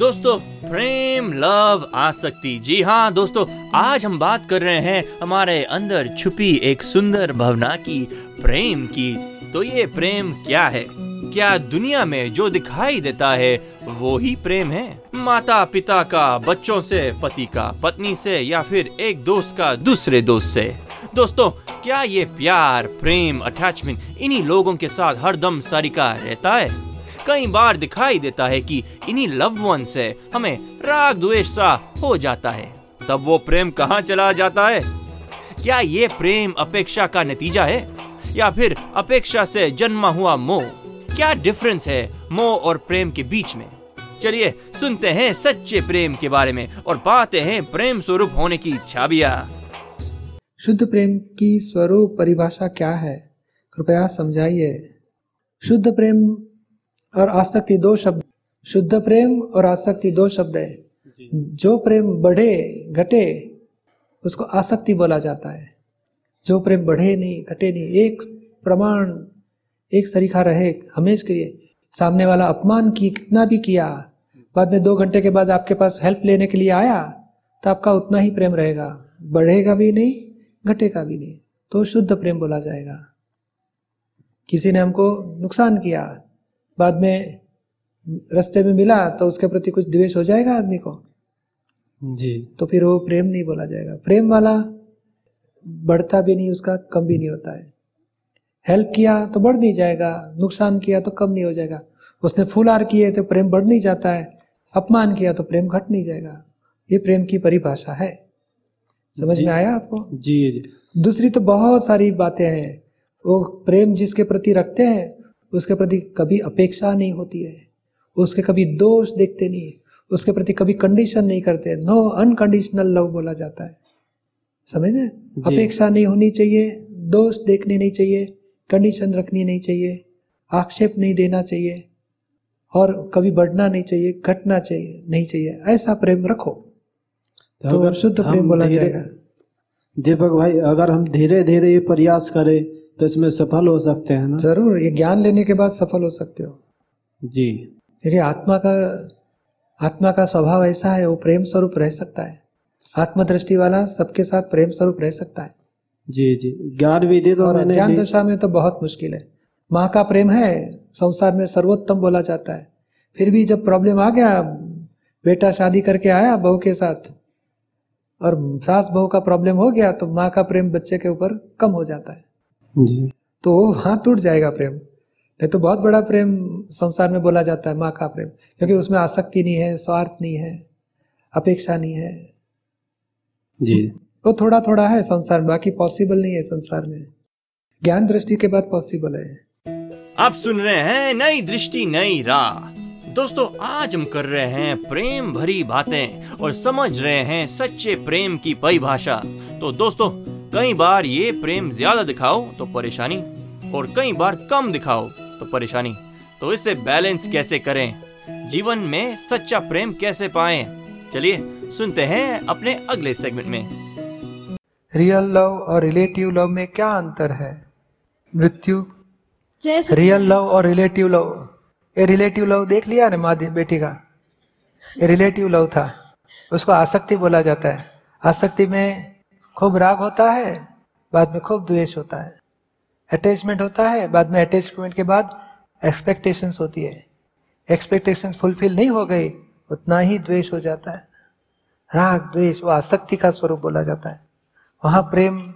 दोस्तों, प्रेम, लव, आसक्ति। जी हाँ दोस्तों, आज हम बात कर रहे हैं हमारे अंदर छुपी एक सुंदर भावना की, प्रेम की। तो ये प्रेम क्या है? क्या दुनिया में जो दिखाई देता है, वो ही प्रेम है? माता पिता का, बच्चों से, पति का, पत्नी से, या फिर एक दोस्त का, दूसरे दोस्त से? दोस्तों, क्या ये प्यार, प्रेम, अटैचमेंट, इन्हीं लोगों के साथ हरदम सरिका रहता है? कई बार दिखाई देता है कि इन्हीं लव वन से हमें राग द्वेष सा हो जाता है। तब वो प्रेम कहाँ चला जाता है? क्या ये प्रेम अपेक्षा का नतीजा है? या फिर अपेक्षा से जन्मा हुआ मोह? क्या डिफरेंस है मोह और प्रेम के बीच में? चलिए सुनते हैं सच्चे प्रेम के बारे में और पाते हैं प्रेम स्वरूप होने की छाबिया। शुद्ध प्रेम की स्वरूप परिभाषा क्या है? कृपया समझाइए। शुद्ध प्रेम और आसक्ति दो शब्द शुद्ध प्रेम और आसक्ति दो शब्द है। जो। प्रेम बढ़े घटे उसको आसक्ति बोला जाता है। जो प्रेम बढ़े नहीं घटे नहीं एक प्रमाण एक सरीखा रहे हमेश के लिए। सामने वाला अपमान की कितना भी किया बाद में दो घंटे के बाद आपके पास हेल्प लेने के लिए आया तो आपका उतना ही प्रेम रहेगा। बढ़ेगा भी नहीं घटेगा भी नहीं। तो शुद्ध प्रेम बोला जाएगा। किसी ने हमको नुकसान किया बाद में रास्ते में मिला तो उसके प्रति कुछ द्वेष हो जाएगा आदमी को? जी। तो फिर वो प्रेम नहीं बोला जाएगा। प्रेम वाला बढ़ता भी नहीं उसका कम भी नहीं होता है। हेल्प किया तो बढ़ नहीं जाएगा नुकसान किया तो कम नहीं हो जाएगा। उसने फूल आर किए तो प्रेम बढ़ नहीं जाता है अपमान किया तो प्रेम घट नहीं जाएगा। ये प्रेम की परिभाषा है। समझ में आया आपको? जी जी। दूसरी तो बहुत सारी बातें हैं। वो प्रेम जिसके प्रति रखते हैं उसके प्रति कभी अपेक्षा नहीं होती है उसके कभी दोष देखते नहीं उसके प्रति कभी कंडीशन नहीं करते नो अनकंडीशनल लव बोला जाता है। समझ? रहे अपेक्षा नहीं होनी चाहिए दोष देखने नहीं चाहिए कंडीशन रखनी नहीं चाहिए आक्षेप नहीं देना चाहिए और कभी बढ़ना नहीं चाहिए घटना चाहिए नहीं चाहिए ऐसा प्रेम रखो। तो अगर शुद्ध प्रेम बोला जाएगा। दीपक भाई अगर हम धीरे धीरे ये प्रयास करें तो इसमें सफल हो सकते हैं ना? ज़रूर ये ज्ञान लेने के बाद सफल हो सकते हो। जी। क्योंकि आत्मा का आत्मा का स्वभाव ऐसा है वो प्रेम स्वरूप रह सकता है। आत्मदृष्टि वाला सबके साथ प्रेम स्वरूप रह सकता है। जी जी। ज्ञान विधि तो और ज्ञान दशा में तो बहुत मुश्किल है। माँ का प्रेम है संसार में सर्वोत्तम बोला जाता है। फिर भी जब प्रॉब्लम आ गया बेटा शादी करके आया बहू के साथ और सास बहू का प्रॉब्लम हो गया तो माँ का प्रेम बच्चे के ऊपर कम हो जाता है। जी। तो वहाँ टूट जाएगा प्रेम। नहीं तो बहुत बड़ा प्रेम संसार में बोला जाता है माँ का प्रेम। क्योंकि उसमें आसक्ति नहीं है स्वार्थ नहीं है अपेक्षा नहीं है। जी। वो थोड़ा थोड़ा है संसार में बाकी पॉसिबल नहीं है संसार में। ज्ञान दृष्टि के बाद पॉसिबल है। आप सुन रहे हैं नई दृष्टि नई राह। दोस्तों आज हम कर रहे हैं प्रेम भरी बातें और समझ रहे हैं सच्चे प्रेम की परिभाषा। तो दोस्तों कई बार ये प्रेम ज़्यादा दिखाओ तो परेशानी और कई बार कम दिखाओ तो परेशानी। तो इससे बैलेंस कैसे करें? जीवन में सच्चा प्रेम कैसे पाएँ? चलिए सुनते हैं अपने अगले सेगमेंट में। रियल लव और रिलेटिव लव में क्या अंतर है? मृत्यु? रियल लव और रिलेटिव लव ये रिलेटिव लव देख लिया ना माँ बेटी का? ये रिलेटिव लव था। उसको आसक्ति बोला जाता है। आसक्ति में खूब राग होता है, बाद में खूब द्वेष होता है। अटैचमेंट होता है, बाद में अटैचमेंट के बाद एक्सपेक्टेशंस होती है। एक्सपेक्टेशंस फुलफिल नहीं हो गई उतना ही द्वेष हो जाता है। राग, द्वेष वो आसक्ति का स्वरूप बोला जाता है। वहाँ प्रेम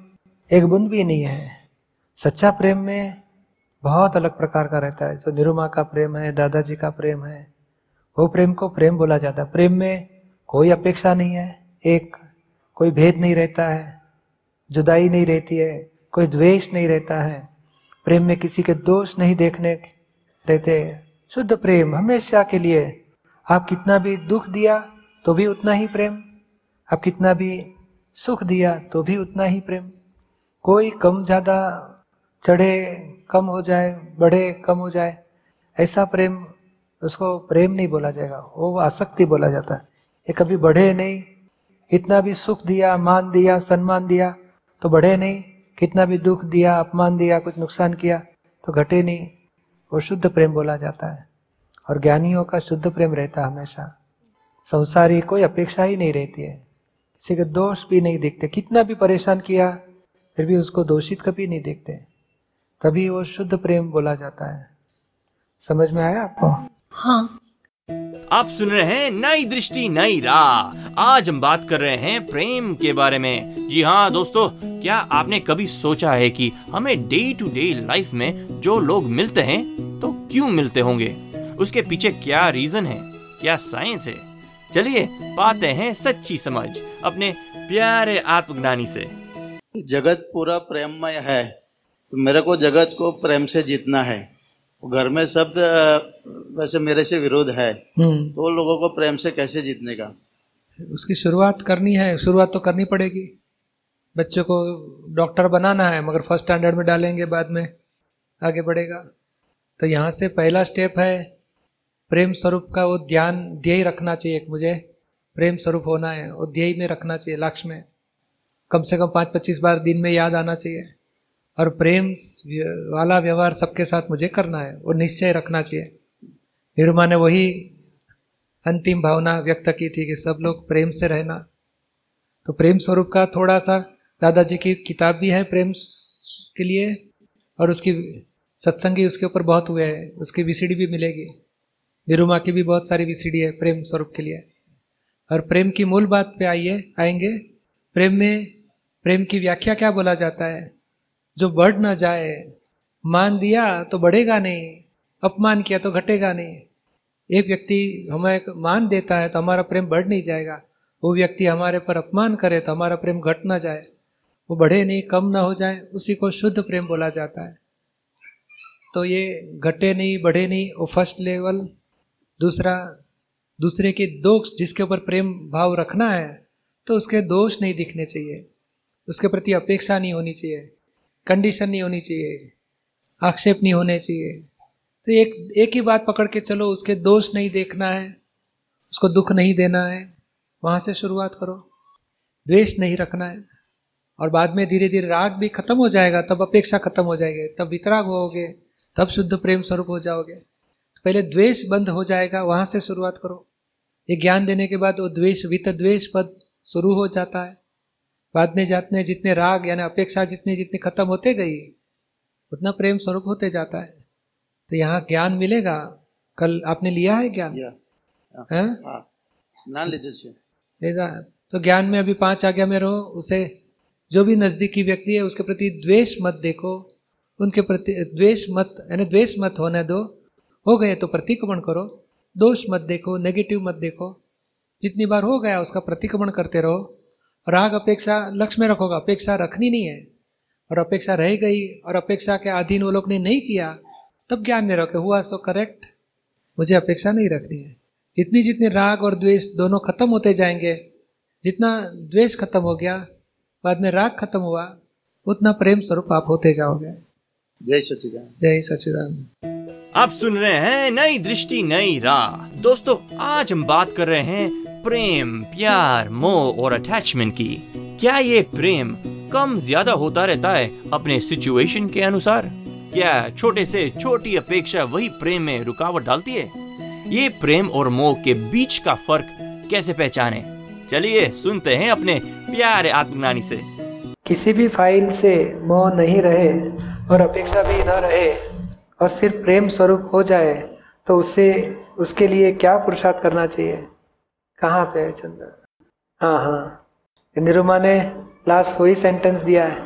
एक बुंद भी नहीं है। सच्चा प्रेम में बहुत अलग प्रकार का रहता है। जो निरुमा का प्रेम है, दादाजी का प्रेम है, वो प्रेम को प्रेम बोला जाता है। प्रेम में कोई अपेक्षा नहीं है, एक कोई भेद नहीं रहता है, जुदाई नहीं रहती है, कोई द्वेष नहीं रहता है, प्रेम में किसी के दोष नहीं देखने रहते शुद्ध प्रेम हमेशा के लिए, आप कितना भी दुख दिया तो भी उतना ही प्रेम, आप कितना भी सुख दिया तो भी उतना ही प्रेम। कोई कम ज़्यादा चढ़े कम हो जाए, बढ़े कम हो जाए, ऐसा प्रेम, उसको प्रेम नहीं बोला जाएगा, वो आसक्ति बोला जाता है। ये कभी बढ़े नहीं कितना भी सुख दिया, मान दिया, सम्मान दिया तो बढ़े नहीं। कितना भी दुख दिया, अपमान दिया, कुछ नुकसान किया तो घटे नहीं। वो शुद्ध प्रेम बोला जाता है। और ज्ञानियों का शुद्ध प्रेम रहता हमेशा। संसारी कोई अपेक्षा ही नहीं रहती है। किसी के दोष भी नहीं देखते। कितना भी परेशान किया, फिर भी उसको दोषित कभी नहीं देखते। तभी वो शुद्ध प्रेम बोला जाता है। समझ में आया आपको? हाँ। आप सुन रहे हैं नई दृष्टि, नई राह। आज हम बात कर रहे हैं प्रेम के बारे में। जी हाँ दोस्तों, क्या आपने कभी सोचा है कि हमें डे टू डे लाइफ में जो लोग मिलते हैं तो क्यों मिलते होंगे? उसके पीछे क्या रीजन है? क्या साइंस है? चलिए, पाते हैं सच्ची समझ, अपने प्यारे आत्मज्ञानी से। जगत पूरा प्रेममय है तो मेरे को जगत को प्रेम से जीतना है। घर में सब वैसे मेरे से विरोध है। हम्म। तो लोगों को प्रेम से कैसे जीतने का? उसकी शुरुआत करनी है शुरुआत तो करनी पड़ेगी। बच्चे को डॉक्टर बनाना है मगर फ़र्स्ट स्टैंडर्ड में डालेंगे बाद में आगे बढ़ेगा। तो यहाँ से पहला स्टेप है प्रेम स्वरूप का वो ध्यान ध्येय रखना चाहिए एक मुझे। प्रेम स्वरूप होना है वो ध्येय में रखना चाहिए लक्ष्य में। कम से कम पाँच पच्चीस बार दिन में याद आना चाहिए। और प्रेम वाला व्यवहार सबके साथ मुझे करना है वो निश्चय रखना चाहिए। निरुमा ने वही अंतिम भावना व्यक्त की थी कि सब लोग प्रेम से रहना। तो प्रेम स्वरूप का थोड़ा सा दादाजी की किताब भी है प्रेम के लिए और उसकी सत्संगी उसके ऊपर बहुत हुए हैं। उसकी विसीडी भी मिलेगी। निरुमा की भी बहुत सारी विसीडी है प्रेम स्वरूप के लिए। और प्रेम की मूल बात पे आइए, आएँगे। प्रेम में, प्रेम की व्याख्या क्या बोला जाता है? जो बढ़ ना जाए। मान दिया तो बढ़ेगा नहीं, अपमान किया तो घटेगा नहीं। एक व्यक्ति हमें मान देता है तो हमारा प्रेम बढ़ नहीं जाएगा। वो व्यक्ति हमारे पर अपमान करे तो हमारा प्रेम घट ना जाए। वो बढ़े नहीं, कम ना हो जाए, उसी को शुद्ध प्रेम बोला जाता है। तो ये घटे नहीं, बढ़े नहीं, वो फ़र्स्ट लेवल। दूसरा, दूसरे के दोष जिसके ऊपर प्रेम भाव रखना है तो उसके दोष नहीं दिखने चाहिए। उसके प्रति अपेक्षा नहीं होनी चाहिए। कंडीशन नहीं होनी चाहिए। आक्षेप नहीं होने चाहिए। तो एक एक ही बात पकड़ के चलो, उसके दोष नहीं देखना है, उसको दुख नहीं देना है, वहाँ से शुरुआत करो। द्वेष नहीं रखना है। और बाद में धीरे धीरे राग भी खत्म हो जाएगा, तब अपेक्षा खत्म हो जाएगी, तब वितराग होगे तब शुद्ध प्रेम स्वरूप हो जाओगे। पहले द्वेष बंद हो जाएगा, वहाँ से शुरुआत करो। ये ज्ञान देने के बाद वो द्वेष वित द्वेष पद शुरू हो जाता है। बाद में जाते जितने राग यानी अपेक्षा जितनी जितनी खत्म होते गई उतना प्रेम स्वरूप होते जाता है। तो यहाँ ज्ञान मिलेगा। कल आपने लिया है ज्ञान? हाँ। हाँ। ना लेता तो ज्ञान में अभी पाँच आज्ञा में रहो। उसे जो भी नजदीकी व्यक्ति है उसके प्रति द्वेष मत देखो। उनके प्रति द्वेष मत यानी द्वेष मत होने दो। हो गए तो प्रतिक्रमण करो। दोष मत देखो नेगेटिव मत देखो। जितनी बार हो गया उसका प्रतिक्रमण करते रहो। राग अपेक्षा लक्ष्य में रखोगा अपेक्षा रखनी नहीं है। और अपेक्षा रह गई और अपेक्षा के अधीन वो लोग ने नहीं किया तब ज्ञान में रखे हुआ सो करेक्ट मुझे अपेक्षा नहीं रखनी है। जितनी जितनी राग और द्वेष दोनों खत्म होते जाएँगे जितना द्वेष खत्म हो गया बाद में राग खत्म हुआ उतना प्रेम स्वरूप आप होते जाओगे। जय सचिदान जय सचिदान आप सुन रहे हैं नई दृष्टि नई राह। दोस्तों आज हम बात कर रहे हैं प्रेम, प्यार, मोह और अटैचमेंट की। क्या ये प्रेम कम ज़्यादा होता रहता है अपने सिचुएशन के अनुसार? क्या छोटे से छोटी अपेक्षा वही प्रेम में रुकावट डालती है? ये प्रेम और मोह के बीच का फ़र्क कैसे पहचाने? चलिए सुनते हैं अपने प्यारे आत्मज्ञानी से। किसी भी फ़ाइल से मोह नहीं रहे और अपेक्षा भी न रहे और सिर्फ़ प्रेम स्वरूप हो जाए तो उसे, उसके लिए क्या पुरुषार्थ करना चाहिए? कहाँ पे है चंद्र? हाँ हाँ। निरुमा ने लास्ट वही सेंटेंस दिया है।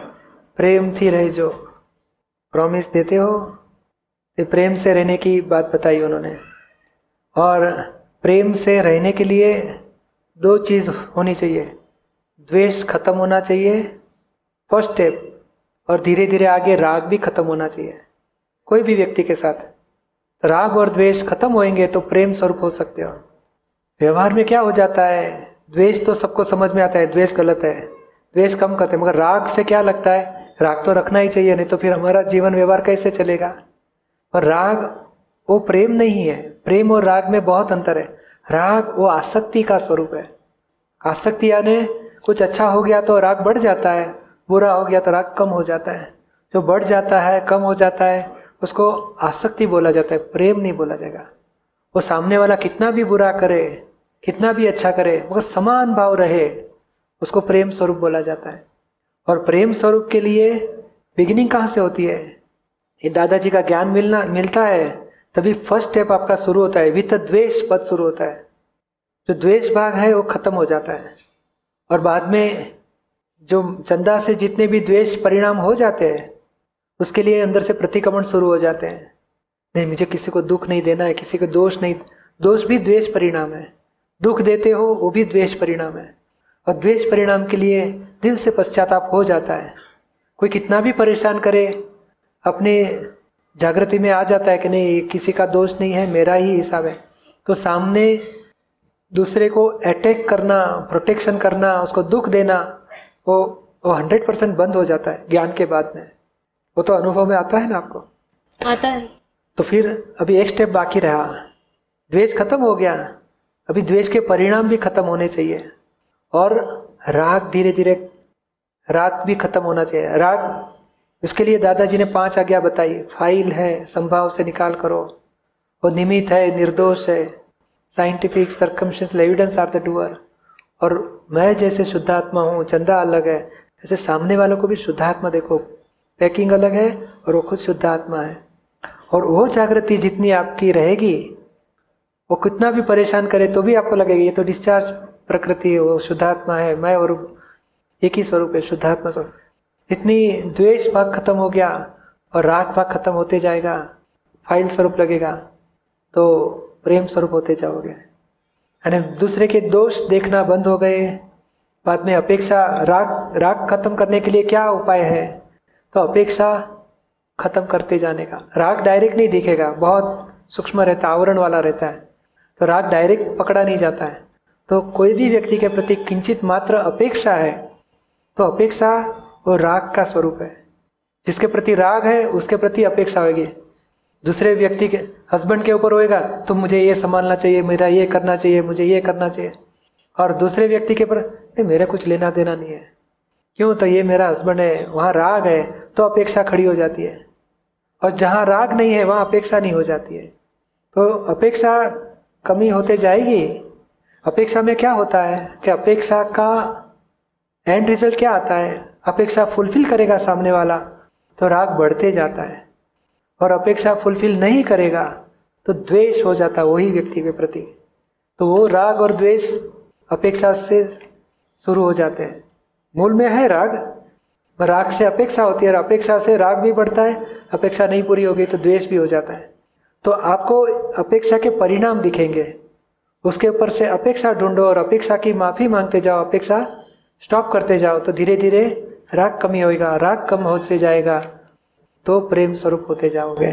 प्रेम थी रहे जो। प्रॉमिस देते हो? ये प्रेम से रहने की बात बताई उन्होंने। और प्रेम से रहने के लिए दो चीज़ होनी चाहिए। द्वेष खत्म होना चाहिए फ़र्स्ट स्टेप और धीरे धीरे आगे राग भी खत्म होना चाहिए। कोई भी व्यक्ति के साथ राग और द्वेष खत्म होएँगे तो प्रेम स्वरूप हो सकते हो। व्यवहार में क्या हो जाता है? द्वेष तो सबको समझ में आता है, द्वेष गलत है। द्वेष कम करते हैं, मगर राग से क्या लगता है? राग तो रखना ही चाहिए, नहीं तो फिर हमारा जीवन व्यवहार कैसे चलेगा? और राग, वो प्रेम नहीं है। प्रेम और राग में बहुत अंतर है। राग, वो आसक्ति का स्वरूप है। आसक्ति यानी कुछ अच्छा हो गया तो राग बढ़ जाता है, बुरा हो गया तो राग कम हो जाता है। जो बढ़ जाता है, कम हो जाता है, उसको आसक्ति बोला जाता है, प्रेम नहीं बोला जाएगा। वो सामने वाला कितना भी बुरा करे कितना भी अच्छा करे, मगर समान भाव रहे, उसको प्रेम स्वरूप बोला जाता है। और प्रेम स्वरूप के लिए बिगिनिंग कहाँ से होती है? ये दादाजी का ज्ञान मिलना, मिलता है, तभी फ़र्स्ट स्टेप आपका शुरू होता है। वित द्वेष पद शुरू होता है। जो द्वेष भाग है, वो खत्म हो जाता है। और बाद में जो चंदा से जितने भी द्वेष परिणाम हो जाते हैं, उसके लिए अंदर से प्रतिक्रमण शुरू हो जाते हैं। नहीं, मुझे किसी को दुख नहीं देना है, किसी को दोष नहीं, दोष भी द्वेष परिणाम है। दुख देते हो वो भी द्वेष परिणाम है। और द्वेष परिणाम के लिए दिल से पश्चाताप हो जाता है। कोई कितना भी परेशान करे अपने जागृति में आ जाता है कि नहीं किसी का दोष नहीं है मेरा ही हिसाब है। तो सामने दूसरे को अटैक करना प्रोटेक्शन करना उसको दुख देना वो वो हंड्रेड परसेंट बंद हो जाता है ज्ञान के बाद में। वो तो अनुभव में आता है ना आपको? आता है। तो फिर अभी एक स्टेप बाकी रहा। द्वेष खत्म हो गया। अभी द्वेष के परिणाम भी खत्म होने चाहिए। और राग धीरे धीरे राग भी खत्म होना चाहिए। राग, उसके लिए दादाजी ने पाँच आज्ञा बताई। फ़ाइल है, संभाव से निकाल करो। वो निमित है, निर्दोष है। Scientific circumstance evidence are the doer और मैं जैसे शुद्धात्मा हूँ, चंदा अलग है। ऐसे सामने वालों को भी शुद्धात्मा देखो। पैकिंग अलग है और वो खुद शुद्धात्मा है। और वो जागृति जितनी आपकी रहेगी वो कितना भी परेशान करे तो भी आपको लगेगा, ये तो डिस्चार्ज प्रकृति है, वो शुद्धात्मा है, मैं और एक ही स्वरूप है, शुद्धात्मा स्वरूप। इतनी द्वेष भाग खत्म हो गया और राग भाग खत्म होते जाएगा, फ़ाइल स्वरूप लगेगा तो प्रेम स्वरूप होते जाओगे। यानी दूसरे के दोष देखना बंद हो गए, बाद में अपेक्षा, राग राग खत्म करने के लिए क्या उपाय है? तो अपेक्षा खत्म करते जाने का। राग डायरेक्ट नहीं दिखेगा, बहुत सूक्ष्म रहता, आवरण वाला रहता है। तो राग डायरेक्ट पकड़ा नहीं जाता है। तो कोई भी व्यक्ति के प्रति किंचित मात्र अपेक्षा है तो अपेक्षा वो राग का स्वरूप है। जिसके प्रति राग है, उसके प्रति अपेक्षा होगी। दूसरे व्यक्ति के हस्बैंड के ऊपर होएगा तो मुझे ये संभालना चाहिए, मेरा ये करना चाहिए, मुझे ये करना चाहिए। और दूसरे व्यक्ति के ऊपर नहीं, मेरा कुछ लेना देना नहीं है। क्यों? तो ये मेरा हस्बैंड है, वहाँ राग है तो अपेक्षा खड़ी हो जाती है। और जहाँ राग नहीं है, वहाँ अपेक्षा नहीं हो जाती है। तो अपेक्षा कमी होते जाएगी? अपेक्षा में क्या होता है कि अपेक्षा का एंड रिज़ल्ट क्या आता है? अपेक्षा फुलफिल करेगा सामने वाला तो राग बढ़ते जाता है। और अपेक्षा फुलफिल नहीं करेगा तो द्वेष हो जाता है वही व्यक्ति के प्रति। तो वो राग और द्वेष अपेक्षा से शुरू हो जाते हैं। मूल में है राग राग से अपेक्षा होती है और अपेक्षा से राग भी बढ़ता है, अपेक्षा नहीं पूरी होगी तो द्वेष भी हो जाता है। तो आपको अपेक्षा के परिणाम दिखेंगे। उसके ऊपर से अपेक्षा ढूंढो और अपेक्षा की माफ़ी मांगते जाओ, अपेक्षा स्टॉप करते जाओ तो धीरे धीरे राग कमी होगा राग कम होते जाएगा तो प्रेम स्वरूप होते जाओगे।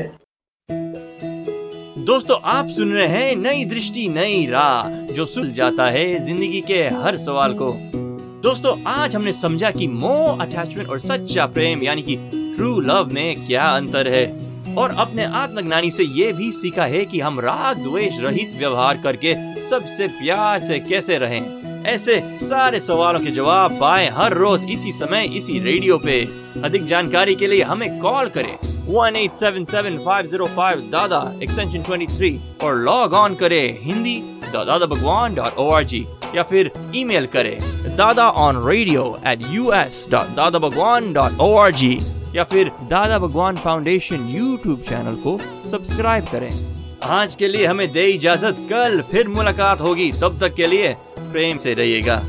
दोस्तों, आप सुन रहे हैं नई दृष्टि, नई राह, जो सुल जाता है ज़िंदगी के हर सवाल को। दोस्तों, आज हमने समझा कि मोह अटैचमेंट और सच्चा प्रेम, यानी कि ट्रू लव में क्या अंतर है। और अपने आत्मज्ञानी से ये भी सीखा है कि हम राग द्वेष रहित व्यवहार करके सबसे प्यार से कैसे रहें। ऐसे सारे सवालों के जवाब पाए हर रोज इसी समय, इसी रेडियो पे। अधिक जानकारी के लिए हमें कॉल करें। One eight seven seven five zero five Dada extension twenty three और लॉग ऑन करें हिंदी दादा Bhagwan dot O R G या फिर ईमेल करें Dada on radio at U S dot Dada Bhagwan dot O R G या फिर Dada Bhagwan foundation YouTube channel को subscribe करें। आज के लिए हमें दे इजाज़त, कल फिर मुलाकात होगी। तब तक के लिए प्रेम से रहिएगा।